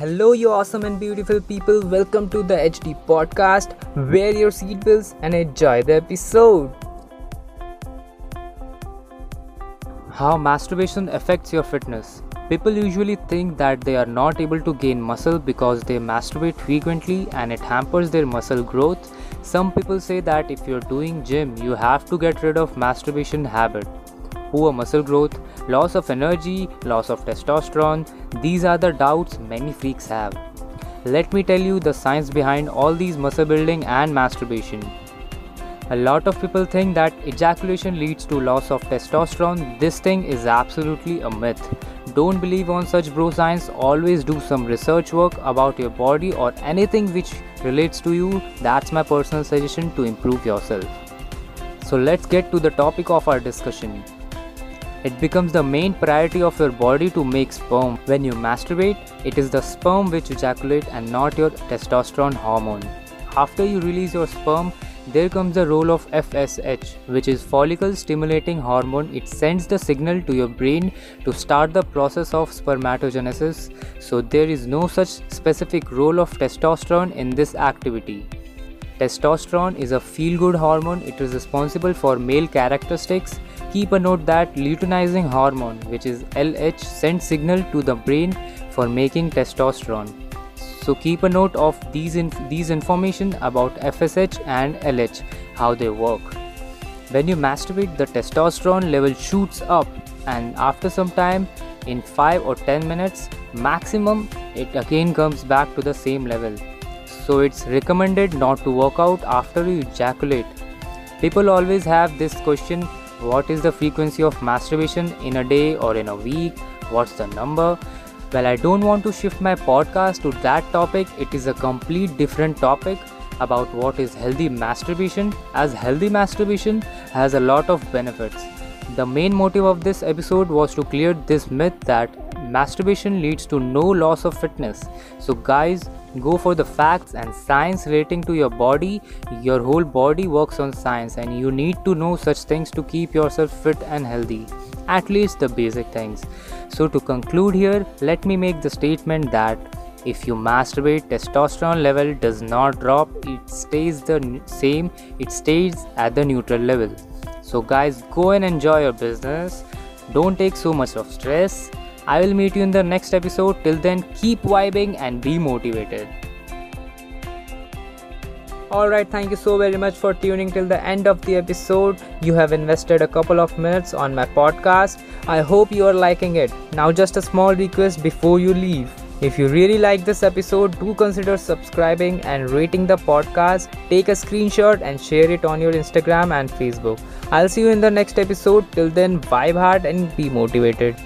Hello, you awesome and beautiful people. Welcome to the HD podcast. Wear your seatbelts and enjoy the episode. How masturbation affects your fitness. People usually think that they are not able to gain muscle because they masturbate frequently and it hampers their muscle growth. Some people say that if you're doing gym, you have to get rid of masturbation habit. Poor muscle growth, loss of energy, loss of testosterone, these are the doubts many freaks have. Let me tell you the science behind all these muscle building and masturbation. A lot of people think that ejaculation leads to loss of testosterone. This thing is absolutely a myth. Don't believe on such bro science. Always do some research work about your body or anything which relates to you. That's my personal suggestion to improve yourself. So let's get to the topic of our discussion. It becomes the main priority of your body to make sperm. When you masturbate, it is the sperm which ejaculate and not your testosterone hormone. After you release your sperm, there comes the role of FSH, which is follicle stimulating hormone. It sends the signal to your brain to start the process of spermatogenesis. So, there is no such specific role of testosterone in this activity. Testosterone is a feel good hormone, it is responsible for male characteristics. Keep a note that luteinizing hormone, which is LH, sends signal to the brain for making testosterone. So keep a note of these inf- these information about FSH and LH, how they work. When you masturbate, the testosterone level shoots up, and after some time, in 5 or 10 minutes maximum, it again comes back to the same level. So it's recommended not to work out after you ejaculate. People always have this question what is the frequency of masturbation in a day or in a week? What's the number? Well, I don't want to shift my podcast to that topic. It is a complete different topic about what is healthy masturbation, as healthy masturbation has a lot of benefits. The main motive of this episode was to clear this myth that masturbation leads to no loss of fitness. So, guys, go for the facts and science relating to your body. Your whole body works on science, and you need to know such things to keep yourself fit and healthy. At least the basic things. So, to conclude here, let me make the statement that if you masturbate, testosterone level does not drop, it stays the same, it stays at the neutral level. So, guys, go and enjoy your business. Don't take so much of stress. I will meet you in the next episode. Till then, keep vibing and be motivated. Alright, thank you so very much for tuning till the end of the episode. You have invested a couple of minutes on my podcast. I hope you are liking it. Now, just a small request before you leave. If you really like this episode, do consider subscribing and rating the podcast. Take a screenshot and share it on your Instagram and Facebook. I'll see you in the next episode. Till then, vibe hard and be motivated.